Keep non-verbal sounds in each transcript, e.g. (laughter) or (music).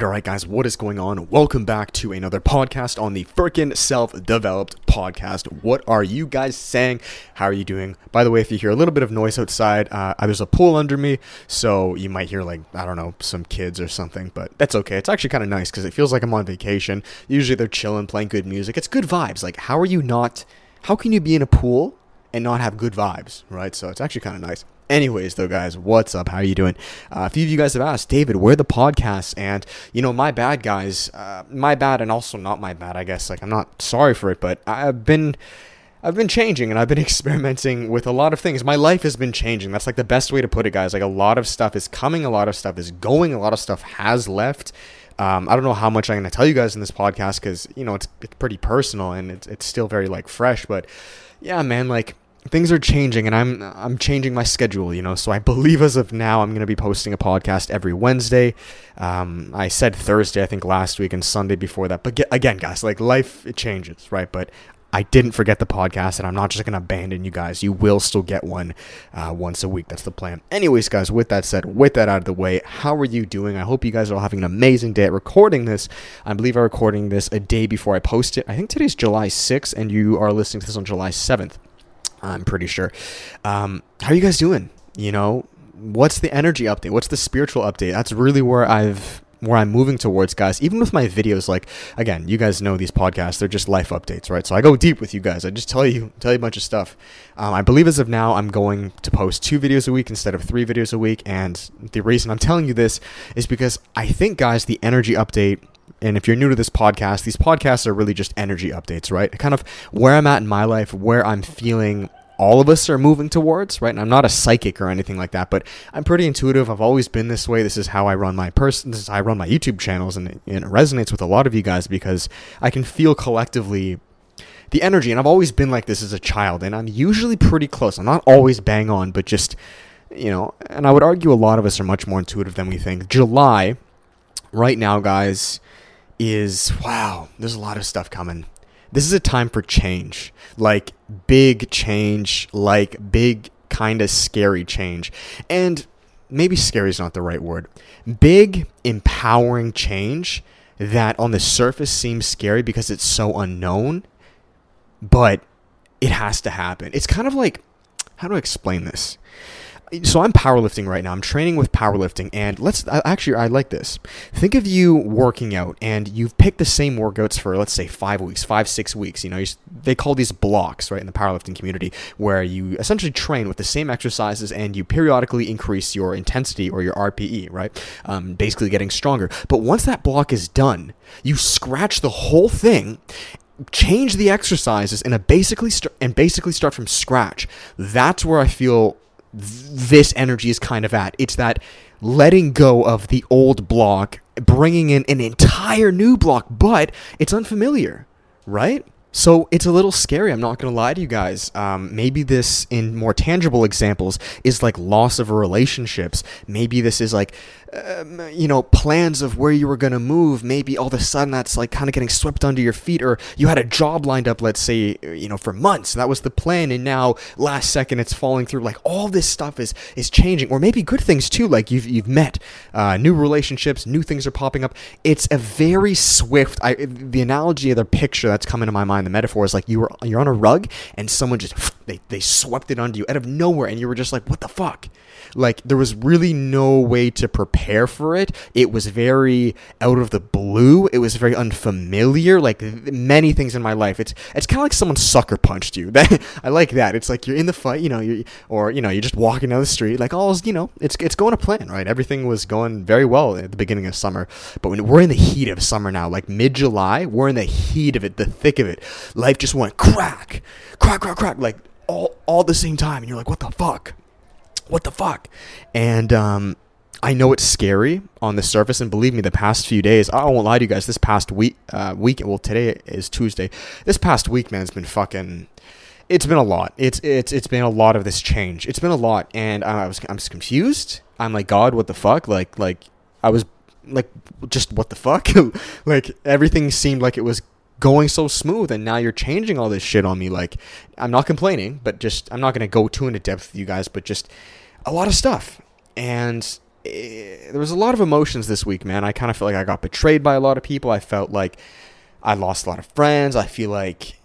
And alright, guys, what is going on? Welcome back to another podcast on the Firkin Self Developed Podcast. What are you guys saying? How are you doing? By the way, if you hear a little bit of noise outside, uh, there's a pool under me, so you might hear, like, I don't know, some kids or something, but that's okay. It's actually kind of nice because it feels like I'm on vacation. Usually they're chilling, playing good music. It's good vibes. Like, how are you not, how can you be in a pool and not have good vibes, right? So it's actually kind of nice. Anyways, though, guys, what's up? How are you doing? Uh, a few of you guys have asked, David, where the podcast? And you know, my bad, guys. Uh, my bad, and also not my bad. I guess. Like, I'm not sorry for it, but I've been. I've been changing and I've been (laughs) experimenting with a lot of things. My life has been changing. That's like the best way to put it, guys. Like a lot of stuff is coming, a lot of stuff is going, a lot of stuff has left. Um, I don't know how much I'm going to tell you guys in this podcast because you know it's it's pretty personal and it's it's still very like fresh. But yeah, man, like things are changing and I'm I'm changing my schedule, you know. So I believe as of now I'm going to be posting a podcast every Wednesday. Um, I said Thursday I think last week and Sunday before that. But get, again, guys, like life it changes, right? But I didn't forget the podcast, and I'm not just going to abandon you guys. You will still get one uh, once a week. That's the plan. Anyways, guys, with that said, with that out of the way, how are you doing? I hope you guys are all having an amazing day at recording this. I believe I'm recording this a day before I post it. I think today's July 6th, and you are listening to this on July 7th. I'm pretty sure. Um, how are you guys doing? You know, what's the energy update? What's the spiritual update? That's really where I've where I'm moving towards, guys. Even with my videos, like again, you guys know these podcasts; they're just life updates, right? So I go deep with you guys. I just tell you tell you a bunch of stuff. Um, I believe as of now, I'm going to post two videos a week instead of three videos a week. And the reason I'm telling you this is because I think, guys, the energy update and if you're new to this podcast, these podcasts are really just energy updates, right? Kind of where I'm at in my life, where I'm feeling all of us are moving towards, right? And I'm not a psychic or anything like that, but I'm pretty intuitive. I've always been this way. This is how I run my person. This is how I run my YouTube channels, and it, and it resonates with a lot of you guys because I can feel collectively the energy. And I've always been like this as a child, and I'm usually pretty close. I'm not always bang on, but just you know. And I would argue a lot of us are much more intuitive than we think. July, right now, guys is wow, there's a lot of stuff coming. This is a time for change, like big change, like big kind of scary change. And maybe scary is not the right word. Big, empowering change that on the surface seems scary because it's so unknown, but it has to happen. It's kind of like, how do I explain this? So I'm powerlifting right now. I'm training with powerlifting, and let's actually I like this. Think of you working out, and you've picked the same workouts for let's say five weeks, five six weeks. You know, you, they call these blocks, right, in the powerlifting community, where you essentially train with the same exercises, and you periodically increase your intensity or your RPE, right? Um, basically getting stronger. But once that block is done, you scratch the whole thing, change the exercises and basically st- and basically start from scratch. That's where I feel this energy is kind of at. It's that letting go of the old block, bringing in an entire new block, but it's unfamiliar, right? So it's a little scary. I'm not going to lie to you guys. Um, maybe this, in more tangible examples, is like loss of relationships. Maybe this is like, um, you know, plans of where you were going to move. Maybe all of a sudden that's like kind of getting swept under your feet, or you had a job lined up, let's say, you know, for months. That was the plan, and now last second it's falling through. Like all this stuff is is changing, or maybe good things too. Like you've you've met uh, new relationships, new things are popping up. It's a very swift. I, the analogy of the picture that's coming to my mind the metaphor is like you were you're on a rug and someone just they, they swept it onto you out of nowhere and you were just like what the fuck like there was really no way to prepare for it. It was very out of the blue. It was very unfamiliar. Like many things in my life. It's it's kind of like someone sucker punched you. (laughs) I like that. It's like you're in the fight you know you or you know you're just walking down the street like all you know it's it's going to plan right? Everything was going very well at the beginning of summer. But when we're in the heat of summer now like mid july we're in the heat of it the thick of it. Life just went crack crack crack crack like all all the same time. And you're like what the fuck what the fuck? And um, I know it's scary on the surface, and believe me, the past few days, I won't lie to you guys. This past week, uh, week, well, today is Tuesday. This past week, man, has been fucking. It's been a lot. It's it's it's been a lot of this change. It's been a lot, and I was I'm just confused. I'm like, God, what the fuck? Like like I was like, just what the fuck? (laughs) like everything seemed like it was going so smooth and now you're changing all this shit on me like i'm not complaining but just i'm not going to go too into depth with you guys but just a lot of stuff. And eh, there was a lot of emotions this week, man. I kind of felt like I got betrayed by a lot of people. I felt like I lost a lot of friends. I feel like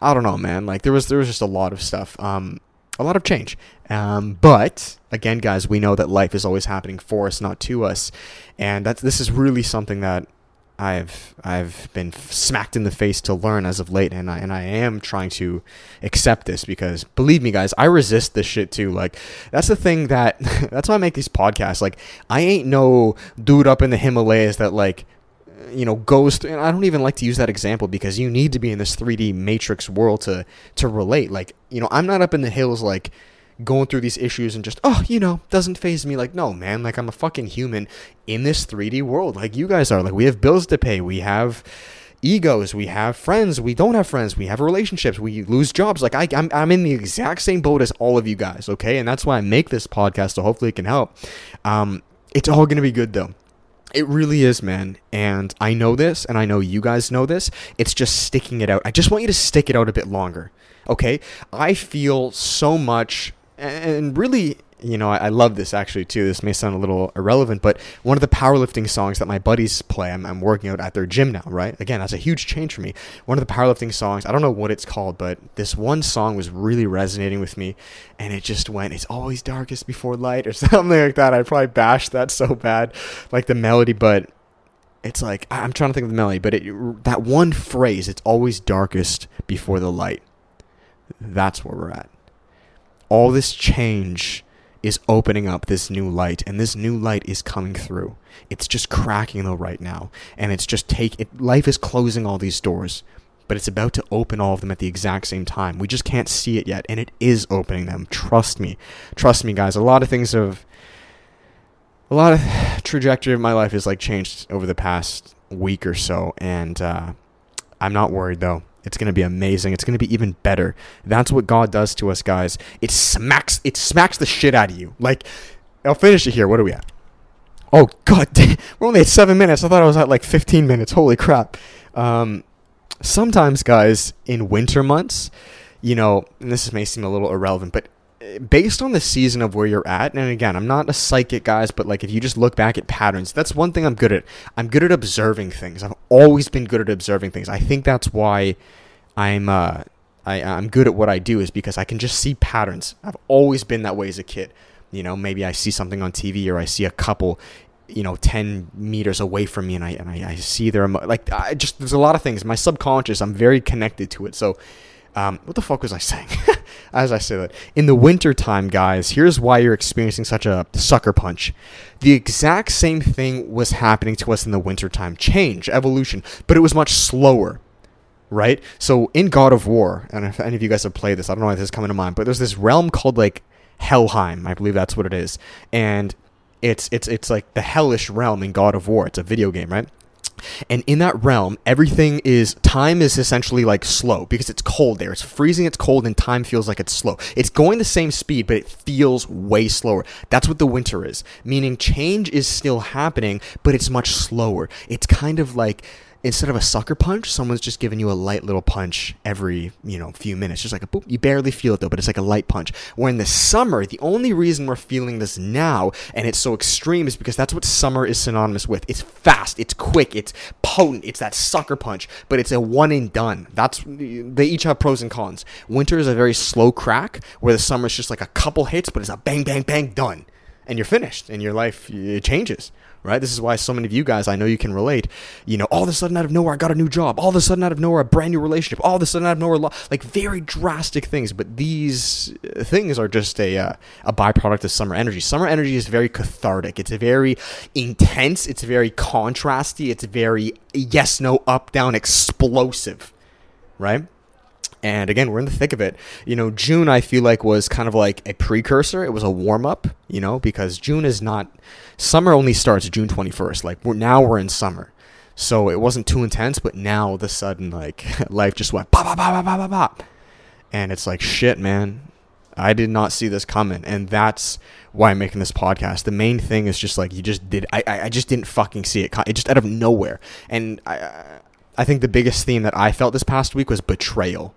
I don't know, man. Like there was there was just a lot of stuff, um, a lot of change. Um, but again, guys, we know that life is always happening for us, not to us, and that's this is really something that I've I've been smacked in the face to learn as of late, and I and I am trying to accept this because believe me, guys, I resist this shit too. Like that's the thing that (laughs) that's why I make these podcasts. Like I ain't no dude up in the Himalayas that like you know goes through, and I don't even like to use that example because you need to be in this 3D matrix world to to relate like you know I'm not up in the hills like going through these issues and just oh you know doesn't faze me like no man like I'm a fucking human in this 3D world like you guys are like we have bills to pay we have egos we have friends we don't have friends we have relationships we lose jobs like I, I'm, I'm in the exact same boat as all of you guys okay and that's why i make this podcast so hopefully it can help um, it's all gonna be good though it really is, man. And I know this, and I know you guys know this. It's just sticking it out. I just want you to stick it out a bit longer. Okay? I feel so much, and really, you know, I, love this actually too. This may sound a little irrelevant, but one of the powerlifting songs that my buddies play, I'm, I'm, working out at their gym now, right? Again, that's a huge change for me. One of the powerlifting songs, I don't know what it's called, but this one song was really resonating with me, and it just went, "It's always darkest before light" or (laughs) something like that. I probably bashed that so bad, like the melody, but it's like I'm trying to think of the melody, but it, that one phrase, "It's always darkest before the light." That's where we're at. All this change is opening up this new light and this new light is coming through. It's just cracking though right now and it's just take it life is closing all these doors but it's about to open all of them at the exact same time. We just can't see it yet and it is opening them. Trust me. Trust me guys. A lot of things have a lot of (sighs) trajectory of my life has like changed over the past week or so and uh, i'm not worried though it's going to be amazing. It's going to be even better. That's what God does to us, guys. It smacks it smacks the shit out of you. Like I'll finish it here. What are we at? Oh god, (laughs) we're only at 7 minutes. I thought I was at like 15 minutes. Holy crap. Um, sometimes guys in winter months, you know, and this may seem a little irrelevant, but based on the season of where you're at, and again, I'm not a psychic, guys, but like if you just look back at patterns, that's one thing I'm good at. I'm good at observing things. I've always been good at observing things. I think that's why I'm uh, I, I'm good at what I do is because I can just see patterns. I've always been that way as a kid. You know, maybe I see something on TV or I see a couple, you know, 10 meters away from me and I, and I, I see their, like, I just, there's a lot of things. My subconscious, I'm very connected to it. So, um, what the fuck was I saying? (laughs) As I say that, in the winter time, guys, here's why you're experiencing such a sucker punch. The exact same thing was happening to us in the winter time. Change, evolution, but it was much slower right? So in God of War, and if any of you guys have played this, I don't know why this is coming to mind, but there's this realm called like Helheim, I believe that's what it is, and it's it's it's like the hellish realm in God of War. It's a video game, right? And in that realm, everything is time is essentially like slow because it's cold there. It's freezing, it's cold, and time feels like it's slow. It's going the same speed, but it feels way slower. That's what the winter is. Meaning change is still happening, but it's much slower. It's kind of like instead of a sucker punch, someone's just giving you a light little punch every, you know, few minutes. Just like a boop. You barely feel it though, but it's like a light punch. Where in the summer, the only reason we're feeling this now and it's so extreme is because that's what summer is synonymous with. It's fast, it's quick, it's potent, it's that sucker punch, but it's a one and done. That's they each have pros and cons. Winter is a very slow crack, where the summer is just like a couple hits, but it's a bang, bang, bang, done. And you're finished, and your life it changes right? This is why so many of you guys, I know you can relate. You know, all of a sudden out of nowhere, I got a new job. All of a sudden out of nowhere, a brand new relationship. All of a sudden out of nowhere, like very drastic things. But these uh, things are just a uh, a byproduct of summer energy. Summer energy is very cathartic. It's very intense. It's very contrasty. It's very yes, no, up, down, explosive, right? And again, we're in the thick of it. You know, June I feel like was kind of like a precursor. It was a warm up, you know, because June is not summer only starts June 21st. Like we're now we're in summer. So it wasn't too intense, but now all of a sudden like (laughs) life just went pop pop pop pop pop pop. And it's like shit, man. I did not see this coming, and that's why I'm making this podcast. The main thing is just like you just did. I I, just didn't fucking see it. It just out of nowhere, and I I think the biggest theme that I felt this past week was betrayal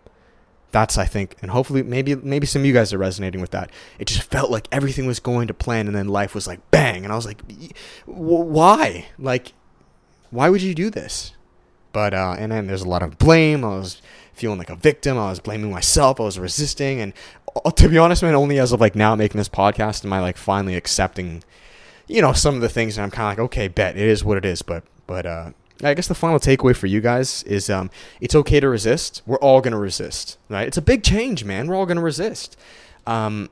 That's I think, and hopefully maybe maybe some of you guys are resonating with that. It just felt like everything was going to plan, and then life was like bang, and I was like, why? Like, why would you do this? But uh, and then there's a lot of blame. I was feeling like a victim. I was blaming myself. I was resisting, and uh, to be honest, man, only as of like now making this podcast am I like finally accepting, you know, some of the things, and I'm kind of like, okay, bet it is what it is. But but uh, I guess the final takeaway for you guys is um, it's okay to resist. We're all going to resist, right? It's a big change, man. We're all going to resist. Um,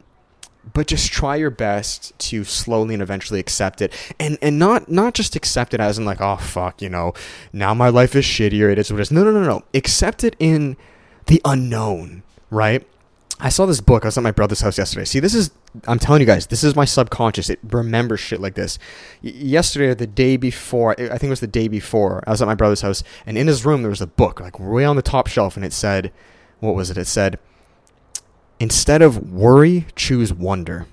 but just try your best to slowly and eventually accept it and and not not just accept it as in like oh fuck you know now my life is shittier it is what it is no no no no accept it in the unknown right I saw this book. I was at my brother's house yesterday. See, this is, I'm telling you guys, this is my subconscious. It remembers shit like this. Y- yesterday, or the day before, I think it was the day before, I was at my brother's house, and in his room, there was a book, like way on the top shelf, and it said, what was it? It said, instead of worry, choose wonder.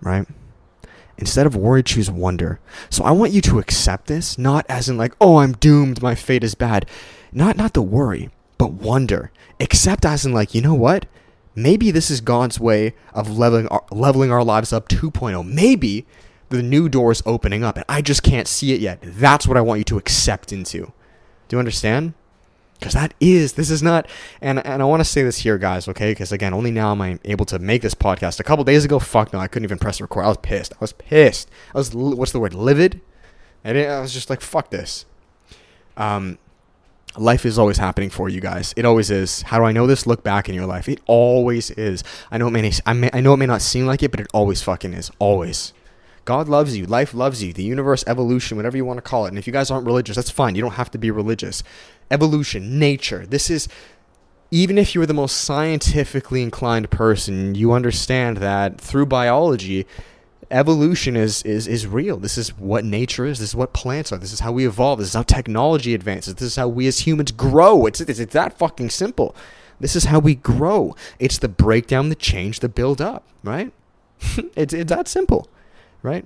Right? Instead of worry, choose wonder. So I want you to accept this, not as in like, oh, I'm doomed, my fate is bad. Not, not the worry, but wonder. Accept as in like, you know what? Maybe this is God's way of leveling our, leveling our lives up 2.0. Maybe the new door is opening up and I just can't see it yet. That's what I want you to accept into. Do you understand? Because that is, this is not, and, and I want to say this here, guys, okay? Because again, only now am I able to make this podcast. A couple days ago, fuck no, I couldn't even press record. I was pissed. I was pissed. I was, what's the word, livid? I, I was just like, fuck this. Um, life is always happening for you guys. It always is. How do I know this? Look back in your life. It always is. I know it may I, may, I know it may not seem like it, but it always fucking is. Always. God loves you. Life loves you. The universe, evolution, whatever you want to call it. And if you guys aren't religious, that's fine. You don't have to be religious. Evolution, nature. This is even if you're the most scientifically inclined person, you understand that through biology, evolution is is is real. This is what nature is. This is what plants are. This is how we evolve. This is how technology advances. This is how we as humans grow. It's it's, it's that fucking simple. This is how we grow. It's the breakdown, the change, the build up, right? (laughs) it's it's that simple, right?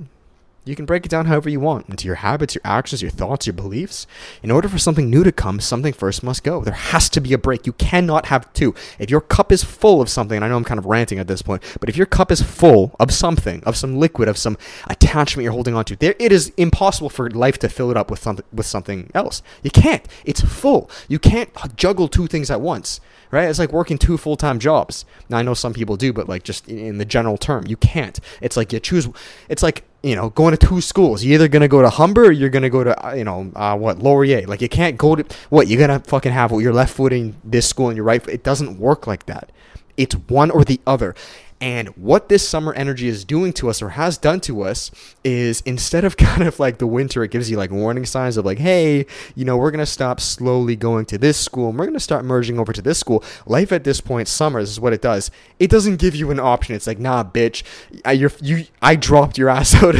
You can break it down however you want into your habits, your actions, your thoughts, your beliefs. In order for something new to come, something first must go. There has to be a break. You cannot have two. If your cup is full of something, and I know I'm kind of ranting at this point, but if your cup is full of something, of some liquid, of some attachment you're holding onto, there it is impossible for life to fill it up with something with something else. You can't. It's full. You can't juggle two things at once right? It's like working two full time jobs. Now I know some people do, but like just in the general term, you can't. It's like you choose. It's like you know going to two schools. You're either gonna go to Humber or you're gonna go to uh, you know uh, what Laurier. Like you can't go to what you're gonna fucking have what your left foot in this school and your right. Foot. It doesn't work like that. It's one or the other. And what this summer energy is doing to us or has done to us is instead of (laughs) kind of like the winter, it gives you like warning signs of like, hey, you know, we're going to stop slowly going to this school and we're going to start merging over to this school. Life at this point, summer, is what it does. It doesn't give you an option. It's like, nah, bitch, I, you, I dropped your (laughs) ass out.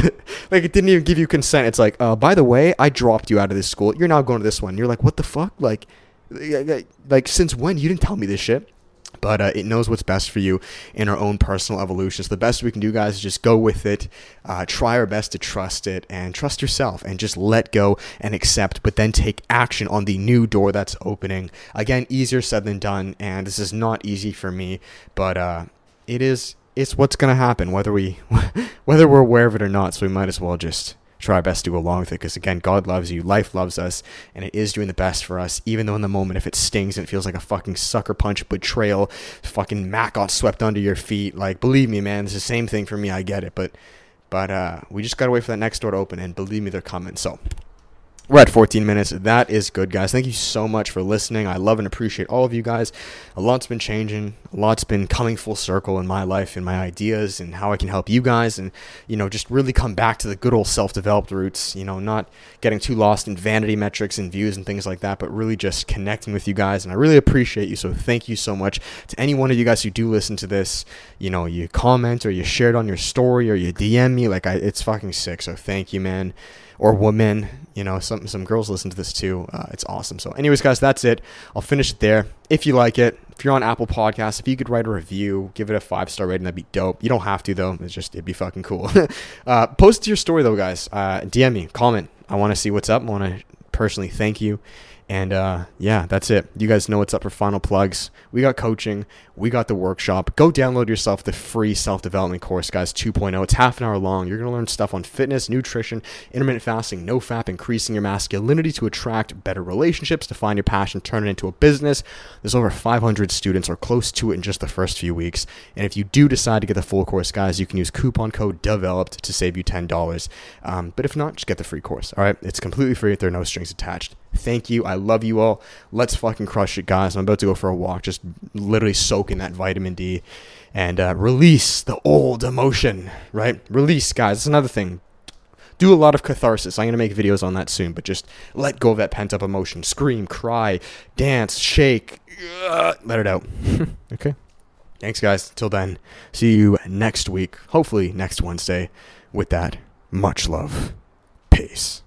like it didn't even give you consent. It's like, uh, by the way, I dropped you out of this school. You're now going to this one. You're like, what the fuck? Like, like since when? You didn't tell me this shit but uh, it knows what's best for you in our own personal evolution. So the best we can do, guys, is just go with it, uh, try our best to trust it, and trust yourself, and just let go and accept, but then take action on the new door that's opening. Again, easier said than done, and this is not easy for me, but uh, it is. It's what's gonna happen, whether we, (laughs) whether we're aware of it or not. So we might as well just try our best to go along with it because again god loves you life loves us and it is doing the best for us even though in the moment if it stings and it feels like a fucking sucker punch betrayal fucking mat got swept under your feet like believe me man it's the same thing for me i get it but but uh we just gotta wait for that next door to open and believe me they're coming so we're at 14 minutes. That is good, guys. Thank you so much for listening. I love and appreciate all of you guys. A lot's been changing. A lot's been coming full circle in my life and my ideas and how I can help you guys and, you know, just really come back to the good old self developed roots, you know, not getting too lost in vanity metrics and views and things like that, but really just connecting with you guys. And I really appreciate you. So thank you so much to any one of you guys who do listen to this. You know, you comment or you share it on your story or you DM me. Like, I, it's fucking sick. So thank you, man or woman. You know, some some girls listen to this too. Uh, it's awesome. So, anyways, guys, that's it. I'll finish it there. If you like it, if you're on Apple Podcasts, if you could write a review, give it a five star rating, that'd be dope. You don't have to though. It's just it'd be fucking cool. (laughs) uh, post your story though, guys. Uh, DM me, comment. I want to see what's up. I want to personally thank you And uh, yeah, that's it. You guys know what's up for final plugs. We got coaching, we got the workshop. Go download yourself the free self development course, guys 2.0. It's half an hour long. You're going to learn stuff on fitness, nutrition, intermittent fasting, no fap, increasing your masculinity to attract better relationships, to find your passion, turn it into a business. There's over 500 students or close to it in just the first few weeks. And if you do decide to get the full course, guys, you can use coupon code DEVELOPED to save you $10. Um, but if not, just get the free course. All right. It's completely free. There are no strings attached. Thank you. I love you all. Let's fucking crush it, guys. I'm about to go for a walk, just literally soak in that vitamin D and uh, release the old emotion, right? Release, guys. That's another thing. Do a lot of catharsis. I'm going to make videos on that soon, but just let go of that pent up emotion. Scream, cry, dance, shake. Ugh, let it out. (laughs) okay. Thanks, guys. Till then, see you next week. Hopefully, next Wednesday. With that, much love. Peace.